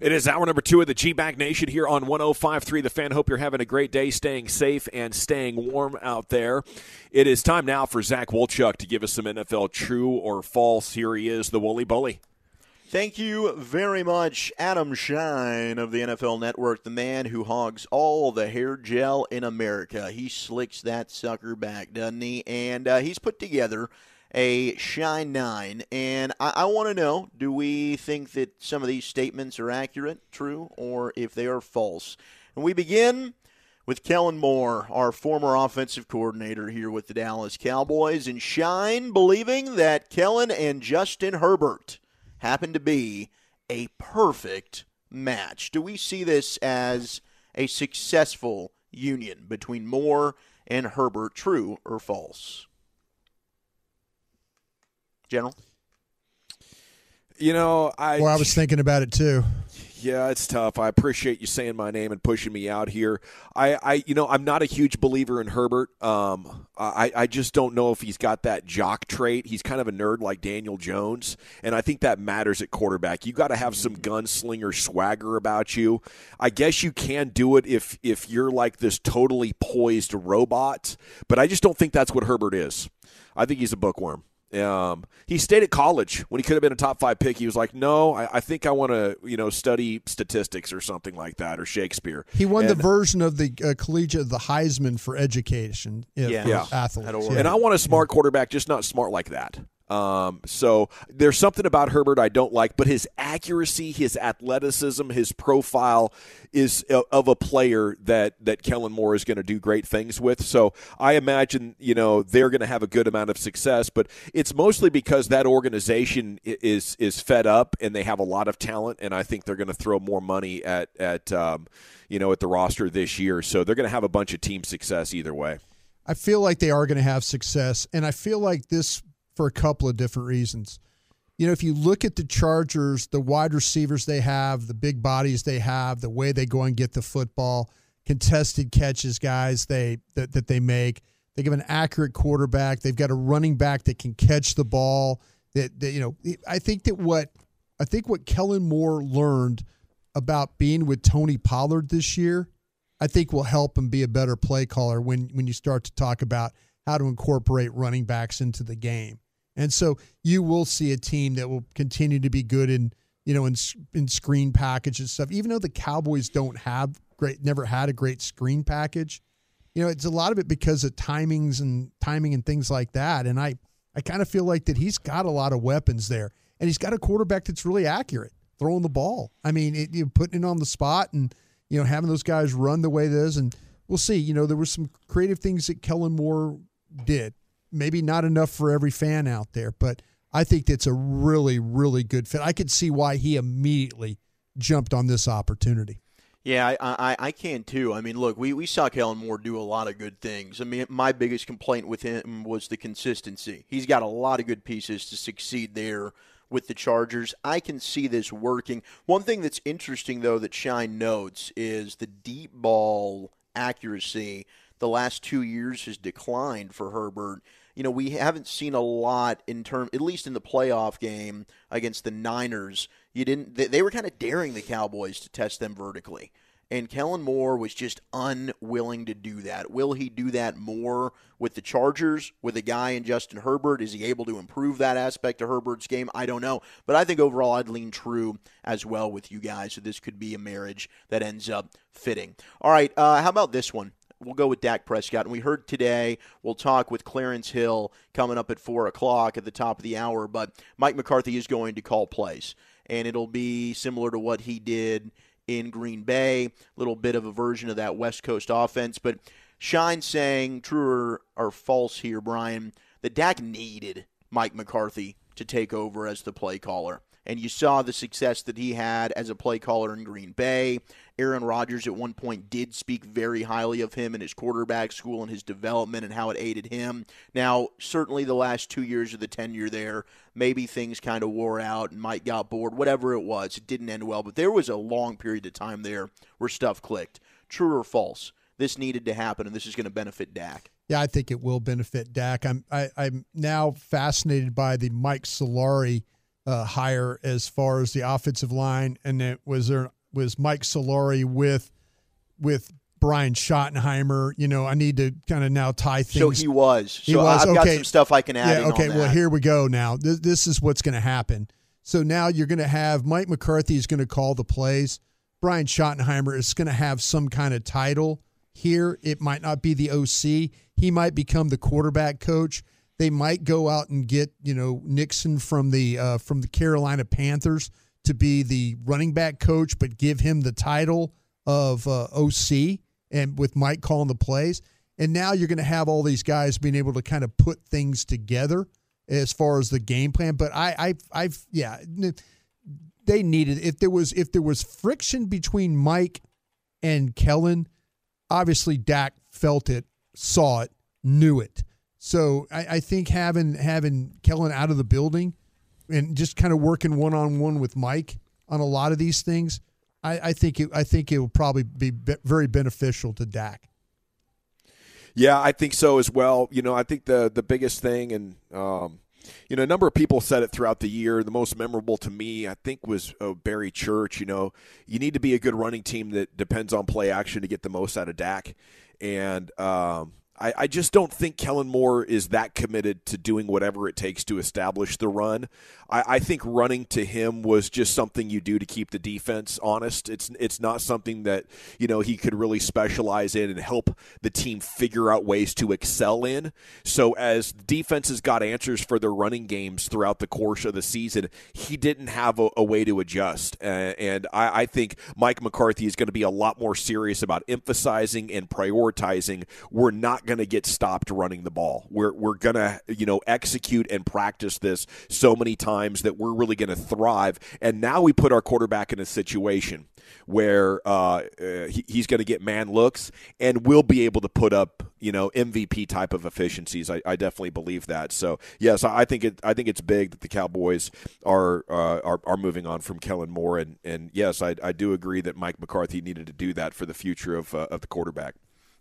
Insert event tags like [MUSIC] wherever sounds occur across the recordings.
It is hour number two of the G Bag Nation here on 105.3 The Fan. Hope you're having a great day, staying safe and staying warm out there. It is time now for Zach Wolchuk to give us some NFL true or false. Here he is, the Wooly Bully. Thank you very much, Adam Schein of the NFL Network, the man who hogs all the hair gel in America. He slicks that sucker back, doesn't he? And uh, he's put together a Schein 9. And I, I want to know do we think that some of these statements are accurate, true, or if they are false? And we begin with Kellen Moore, our former offensive coordinator here with the Dallas Cowboys, and Schein believing that Kellen and Justin Herbert happen to be a perfect match. Do we see this as a successful union between Moore and Herbert, true or false? General? You know, I. Well, I was thinking about it too. Yeah, it's tough. I appreciate you saying my name and pushing me out here. I, I you know, I'm not a huge believer in Herbert. Um, I, I just don't know if he's got that jock trait. He's kind of a nerd like Daniel Jones, and I think that matters at quarterback. You got to have some gunslinger swagger about you. I guess you can do it if if you're like this totally poised robot, but I just don't think that's what Herbert is. I think he's a bookworm. Um, he stayed at college when he could have been a top five pick. He was like, "No, I, I think I want to, you know, study statistics or something like that, or Shakespeare." He won and, the version of the uh, collegiate, the Heisman for education. Yeah, yeah. athletes. And I want a smart quarterback, just not smart like that. Um, so there's something about Herbert I don't like, but his accuracy, his athleticism, his profile is of a player that that Kellen Moore is going to do great things with. So I imagine you know they're going to have a good amount of success, but it's mostly because that organization is is fed up and they have a lot of talent, and I think they're going to throw more money at at um, you know at the roster this year. So they're going to have a bunch of team success either way. I feel like they are going to have success, and I feel like this for a couple of different reasons. You know, if you look at the Chargers, the wide receivers they have, the big bodies they have, the way they go and get the football, contested catches, guys they that, that they make. They give an accurate quarterback. They've got a running back that can catch the ball. That, that you know, I think that what I think what Kellen Moore learned about being with Tony Pollard this year, I think will help him be a better play caller when when you start to talk about how to incorporate running backs into the game. And so you will see a team that will continue to be good in, you know, in in screen package and stuff. Even though the Cowboys don't have great, never had a great screen package, you know, it's a lot of it because of timings and timing and things like that. And I, I kind of feel like that he's got a lot of weapons there, and he's got a quarterback that's really accurate throwing the ball. I mean, it, you know, putting it on the spot and you know having those guys run the way it is, and we'll see. You know, there were some creative things that Kellen Moore did maybe not enough for every fan out there, but I think it's a really, really good fit. I could see why he immediately jumped on this opportunity. Yeah, I, I, I can too. I mean, look, we, we saw Kellen Moore do a lot of good things. I mean, my biggest complaint with him was the consistency. He's got a lot of good pieces to succeed there with the Chargers. I can see this working. One thing that's interesting, though, that Schein notes is the deep ball accuracy the last two years has declined for Herbert you know, we haven't seen a lot in term, at least in the playoff game against the Niners. You didn't. They, they were kind of daring the Cowboys to test them vertically, and Kellen Moore was just unwilling to do that. Will he do that more with the Chargers with a guy in Justin Herbert? Is he able to improve that aspect of Herbert's game? I don't know, but I think overall I'd lean true as well with you guys. So this could be a marriage that ends up fitting. All right, uh, how about this one? We'll go with Dak Prescott. And we heard today, we'll talk with Clarence Hill coming up at 4 o'clock at the top of the hour. But Mike McCarthy is going to call plays, and it'll be similar to what he did in Green Bay, a little bit of a version of that West Coast offense. But Schein saying, true or false here, Brian, that Dak needed Mike McCarthy to take over as the play caller and you saw the success that he had as a play caller in Green Bay. Aaron Rodgers at one point did speak very highly of him and his quarterback school and his development and how it aided him. Now, certainly the last two years of the tenure there, maybe things kind of wore out and Mike got bored, whatever it was. It didn't end well, but there was a long period of time there where stuff clicked. True or false? This needed to happen, and this is going to benefit Dak. Yeah, I think it will benefit Dak. I'm I, am i am now fascinated by the Mike Solari uh, hire as far as the offensive line, and it was there was Mike Solari with with Brian Schottenheimer. You know, I need to kind of now tie things. So he was. He so was. I've okay. got some stuff I can add. Yeah. okay. Well, here we go. Now this, this is what's going to happen. So now you're going to have Mike McCarthy is going to call the plays. Brian Schottenheimer is going to have some kind of title here. It might not be the OC. He might become the quarterback coach. They might go out and get you know Nixon from the uh, from the Carolina Panthers to be the running back coach, but give him the title of uh, OC and with Mike calling the plays. And now you're going to have all these guys being able to kind of put things together as far as the game plan. But I, I, I've, yeah, they needed if there was if there was friction between Mike and Kellen, obviously Dak felt it, saw it, knew it. So I, I think having having Kellen out of the building and just kind of working one on one with Mike on a lot of these things, I, I think it, I think it will probably be very beneficial to Dak. Yeah, I think so as well. You know, I think the the biggest thing, and um, you know, a number of people said it throughout the year. The most memorable to me, I think, was uh, Barry Church. You know, you need to be a good running team that depends on play action to get the most out of Dak, and um, I, I, just don't think Kellen Moore is that committed to doing whatever it takes to establish the run. I, I, think running to him was just something you do to keep the defense honest. It's it's not something that you know he could really specialize in and help the team figure out ways to excel in. So as defenses got answers for their running games throughout the course of the season, he didn't have a, a way to adjust. Uh, and I, I think Mike McCarthy is going to be a lot more serious about emphasizing and prioritizing. We're not going to get stopped running the ball. We're we're going to you know execute and practice this so many times that we're really going to thrive. And now we put our quarterback in a situation where uh, he, he's going to get man looks and we'll be able to put up you know MVP type of efficiencies. I, I definitely believe that. So yes, I think it. I think it's big that the Cowboys are uh, are, are moving on from Kellen Moore, and and yes, I, I do agree that Mike McCarthy needed to do that for the future of uh, of the quarterback.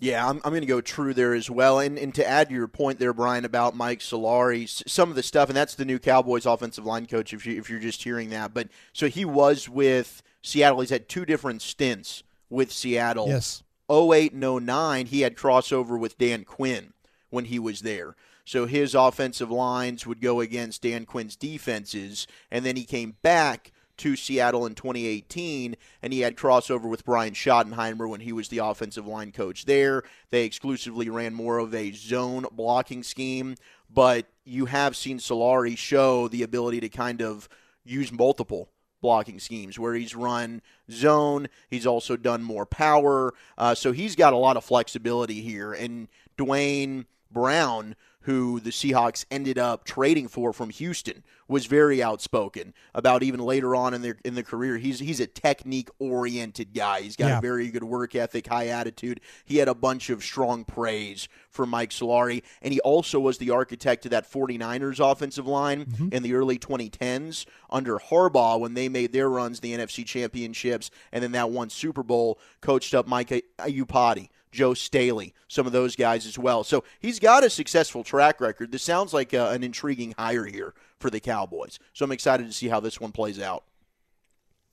Yeah, I'm, I'm going to go true there as well. And, and to add to your point there, Brian, about Mike Solari, some of the stuff, and that's the new Cowboys offensive line coach, if, you, if you're just hearing that. But so he was with Seattle. He's had two different stints with Seattle. Yes. 08 and 09, he had crossover with Dan Quinn when he was there. So his offensive lines would go against Dan Quinn's defenses, and then he came back to Seattle in 2018, and he had crossover with Brian Schottenheimer when he was the offensive line coach there. They exclusively ran more of a zone blocking scheme, but you have seen Solari show the ability to kind of use multiple blocking schemes where he's run zone. He's also done more power. Uh, so he's got a lot of flexibility here. And Duane Brown who the Seahawks ended up trading for from Houston, was very outspoken about even later on in their in the career. He's he's a technique oriented guy. He's got yeah. a very good work ethic, high attitude. He had a bunch of strong praise for Mike Solari, and he also was the architect of that 49ers offensive line mm-hmm. in the early 2010s under Harbaugh when they made their runs the NFC championships and then that one Super Bowl coached up Mike Iupati Joe Staley, some of those guys as well. So he's got a successful track record. This sounds like uh, an intriguing hire here for the Cowboys. So I'm excited to see how this one plays out.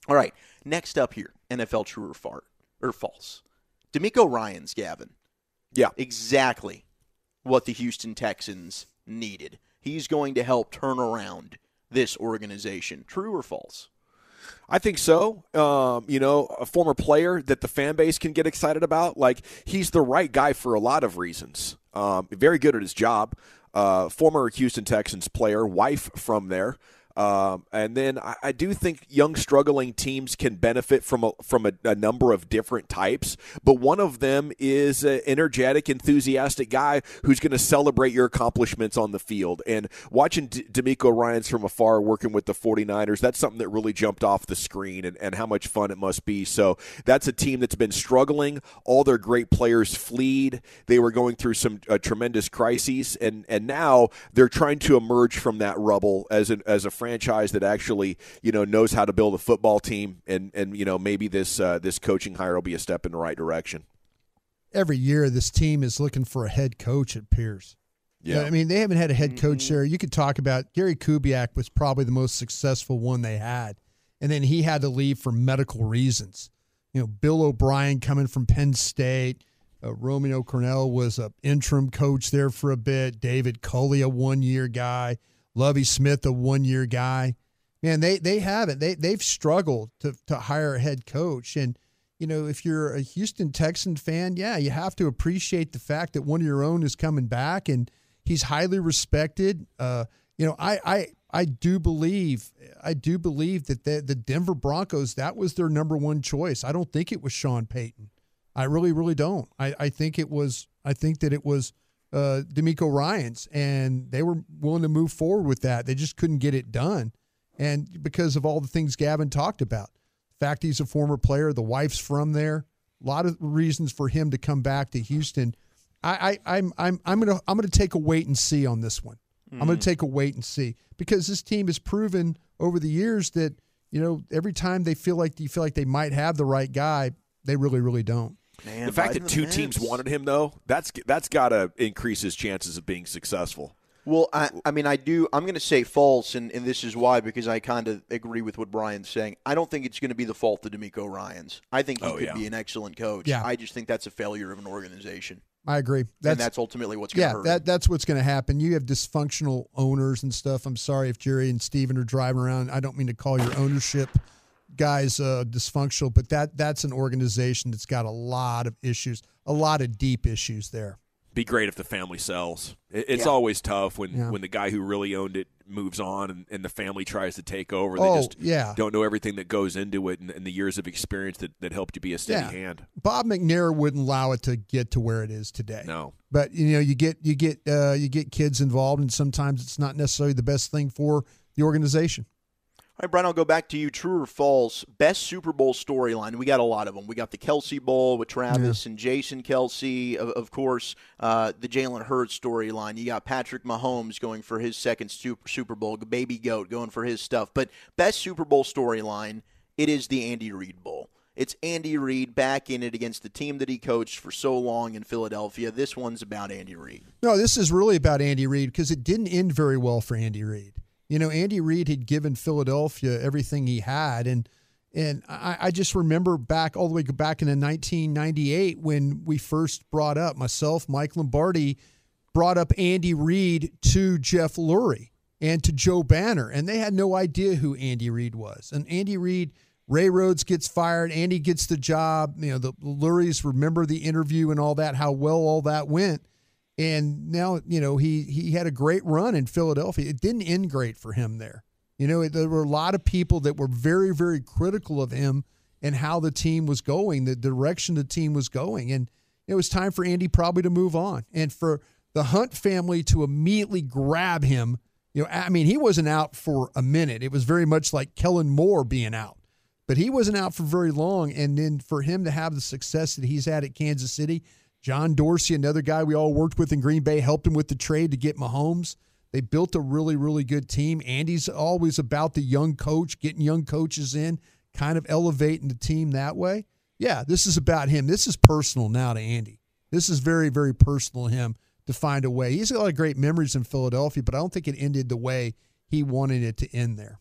All right, next up here, NFL true or, fart, or false. DeMeco Ryans, Gavin. Yeah. Exactly what the Houston Texans needed. He's going to help turn around this organization. True or false? I think so. Um, you know, a former player that the fan base can get excited about. Like he's the right guy for a lot of reasons. Um, very good at his job. Uh, former Houston Texans player, wife from there. Um, and then I, I, do think young struggling teams can benefit from a, from a, a number of different types, but one of them is an energetic, enthusiastic guy who's going to celebrate your accomplishments on the field. And watching D- DeMeco Ryans from afar working with the 49ers, that's something that really jumped off the screen and, and how much fun it must be. So that's a team that's been struggling. All their great players fleed. They were going through some uh, tremendous crises, and, and now they're trying to emerge from that rubble as an, as a franchise franchise that actually you know knows how to build a football team, and and you know maybe this uh, this coaching hire will be a step in the right direction. Every year, this team is looking for a head coach. It appears. Yeah, I mean they haven't had a head coach mm-hmm. there. You could talk about Gary Kubiak was probably the most successful one they had, and then he had to leave for medical reasons. You know, Bill O'Brien coming from Penn State. Uh, Romeo Crennel was an interim coach there for a bit. David Culley, a one year guy. Lovie Smith, a one year guy. Man, they they haven't. They they've struggled to to hire a head coach. And, you know, if you're a Houston Texan fan, yeah, you have to appreciate the fact that one of your own is coming back and he's highly respected. Uh, you know, I I I do believe I do believe that the, the Denver Broncos that was their number one choice. I don't think it was Sean Payton. I really really don't. I I think it was I think that it was uh, DeMeco Ryans, and they were willing to move forward with that. They just couldn't get it done, and because of all the things Gavin talked about, the fact he's a former player, the wife's from there, a lot of reasons for him to come back to Houston. I, I I'm I'm I'm gonna I'm gonna take a wait and see on this one. Mm. I'm gonna mm. take a wait and see because this team has proven over the years that you know every time they feel like you feel like they might have the right guy, they really really don't. Man, the fact that two teams wanted him though, that's that's got to increase his chances of being successful. Well, I, I mean, I do. I'm going to say false, and, and this is why because I kind of agree with what Brian's saying. I don't think it's going to be the fault of DeMeco Ryans. I think he oh, could yeah. be an excellent coach. Yeah. I just think that's a failure of an organization. I agree. That's, and that's ultimately what's going to yeah, hurt. that, that's what's going to happen. You have dysfunctional owners and stuff. I'm sorry if Jerry and Steven are driving around. I don't mean to call your ownership – guys uh, dysfunctional, but that that's an organization that's got a lot of issues, a lot of deep issues there. Be great if the family sells. It's yeah. always tough when, yeah. when the guy who really owned it moves on and, and the family tries to take over. They oh, just yeah. don't know everything that goes into it and, and, the years of experience that, that helped you be a steady yeah. hand. Bob McNair wouldn't allow it to get to where it is today. No, but you know you get you get uh, you get kids involved, and sometimes it's not necessarily the best thing for the organization. All right, Brian, I'll go back to you. True or false? Best Super Bowl storyline. We got a lot of them. We got the Kelce Bowl with Travis yeah. and Jason Kelce. of, of course. Uh, the Jalen Hurts storyline. You got Patrick Mahomes going for his second Super, Super Bowl. Baby Goat going for his stuff. But best Super Bowl storyline. It is the Andy Reid Bowl. It's Andy Reid back in it against the team that he coached for so long in Philadelphia. This one's about Andy Reid. No, this is really about Andy Reid because it didn't end very well for Andy Reid. You know, Andy Reid had given Philadelphia everything he had, and and I, I, just remember back all the way back in 1998 when we first brought up myself, Mike Lombardi, brought up Andy Reid to Jeff Lurie and to Joe Banner, and they had no idea who Andy Reid was. And Andy Reid, Ray Rhodes gets fired, Andy gets the job. You know, the Luries remember the interview and all that, how well all that went and now you know he he had a great run in Philadelphia. It didn't end great for him there. You know, there were a lot of people that were very very critical of him and how the team was going, the direction the team was going, and it was time for Andy probably to move on and for the Hunt family to immediately grab him. You know, I mean, he wasn't out for a minute. It was very much like Kellen Moore being out, but he wasn't out for very long. And then for him to have the success that he's had at Kansas City, John Dorsey, another guy we all worked with in Green Bay, helped him with the trade to get Mahomes. They built a really, really good team. Andy's always about the young coach, getting young coaches in, kind of elevating the team that way. Yeah, this is about him. This is personal now to Andy. This is very, very personal to him to find a way. He's got a lot of great memories in Philadelphia, but I don't think it ended the way he wanted it to end there.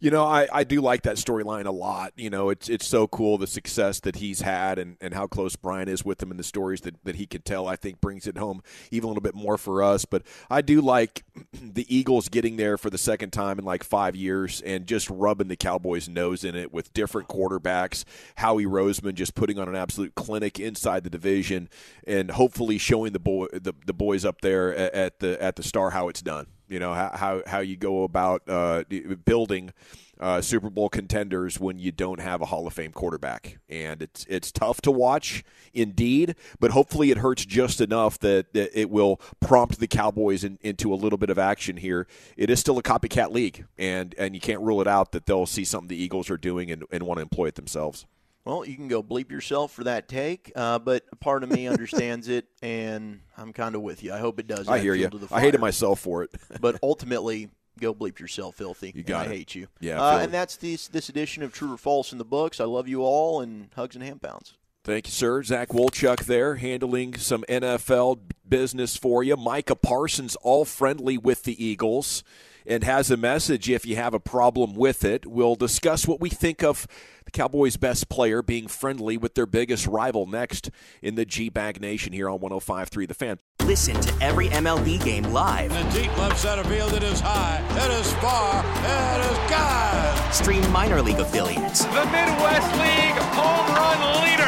You know, I, I do like that storyline a lot. You know, it's it's so cool the success that he's had and, and how close Brian is with him and the stories that, that he can tell, I think brings it home even a little bit more for us. But I do like [CLEARS THROAT] the Eagles getting there for the second time in like five years and just rubbing the Cowboys' nose in it with different quarterbacks. Howie Roseman just putting on an absolute clinic inside the division and hopefully showing the boy the, the boys up there at the at the star how it's done. You know how how, you go about uh, building uh, Super Bowl contenders when you don't have a Hall of Fame quarterback, and it's it's tough to watch indeed. But hopefully, it hurts just enough that, that it will prompt the Cowboys in, into a little bit of action here. It is still a copycat league, and and you can't rule it out that they'll see something the Eagles are doing and, and want to employ it themselves. Well, you can go bleep yourself for that take, uh, but part of me understands it, and I'm kind of with you. I hope it does. I hear you. I hated myself for it, [LAUGHS] but ultimately, go bleep yourself, filthy. You got I it. hate you. Yeah, uh, and that's this this edition of True or False in the books. I love you all, and hugs and hand pounds. Thank you, sir. Zach Wolchuk there handling some NFL business for you. Micah Parsons, all friendly with the Eagles, and has a message if you have a problem with it. We'll discuss what we think of the Cowboys' best player being friendly with their biggest rival next in the G Bag Nation here on 105.3 The Fan. Listen to every MLB game live. In the deep left center field, it is high, it is far, it is gone. Stream minor league affiliates. The Midwest League home run leader.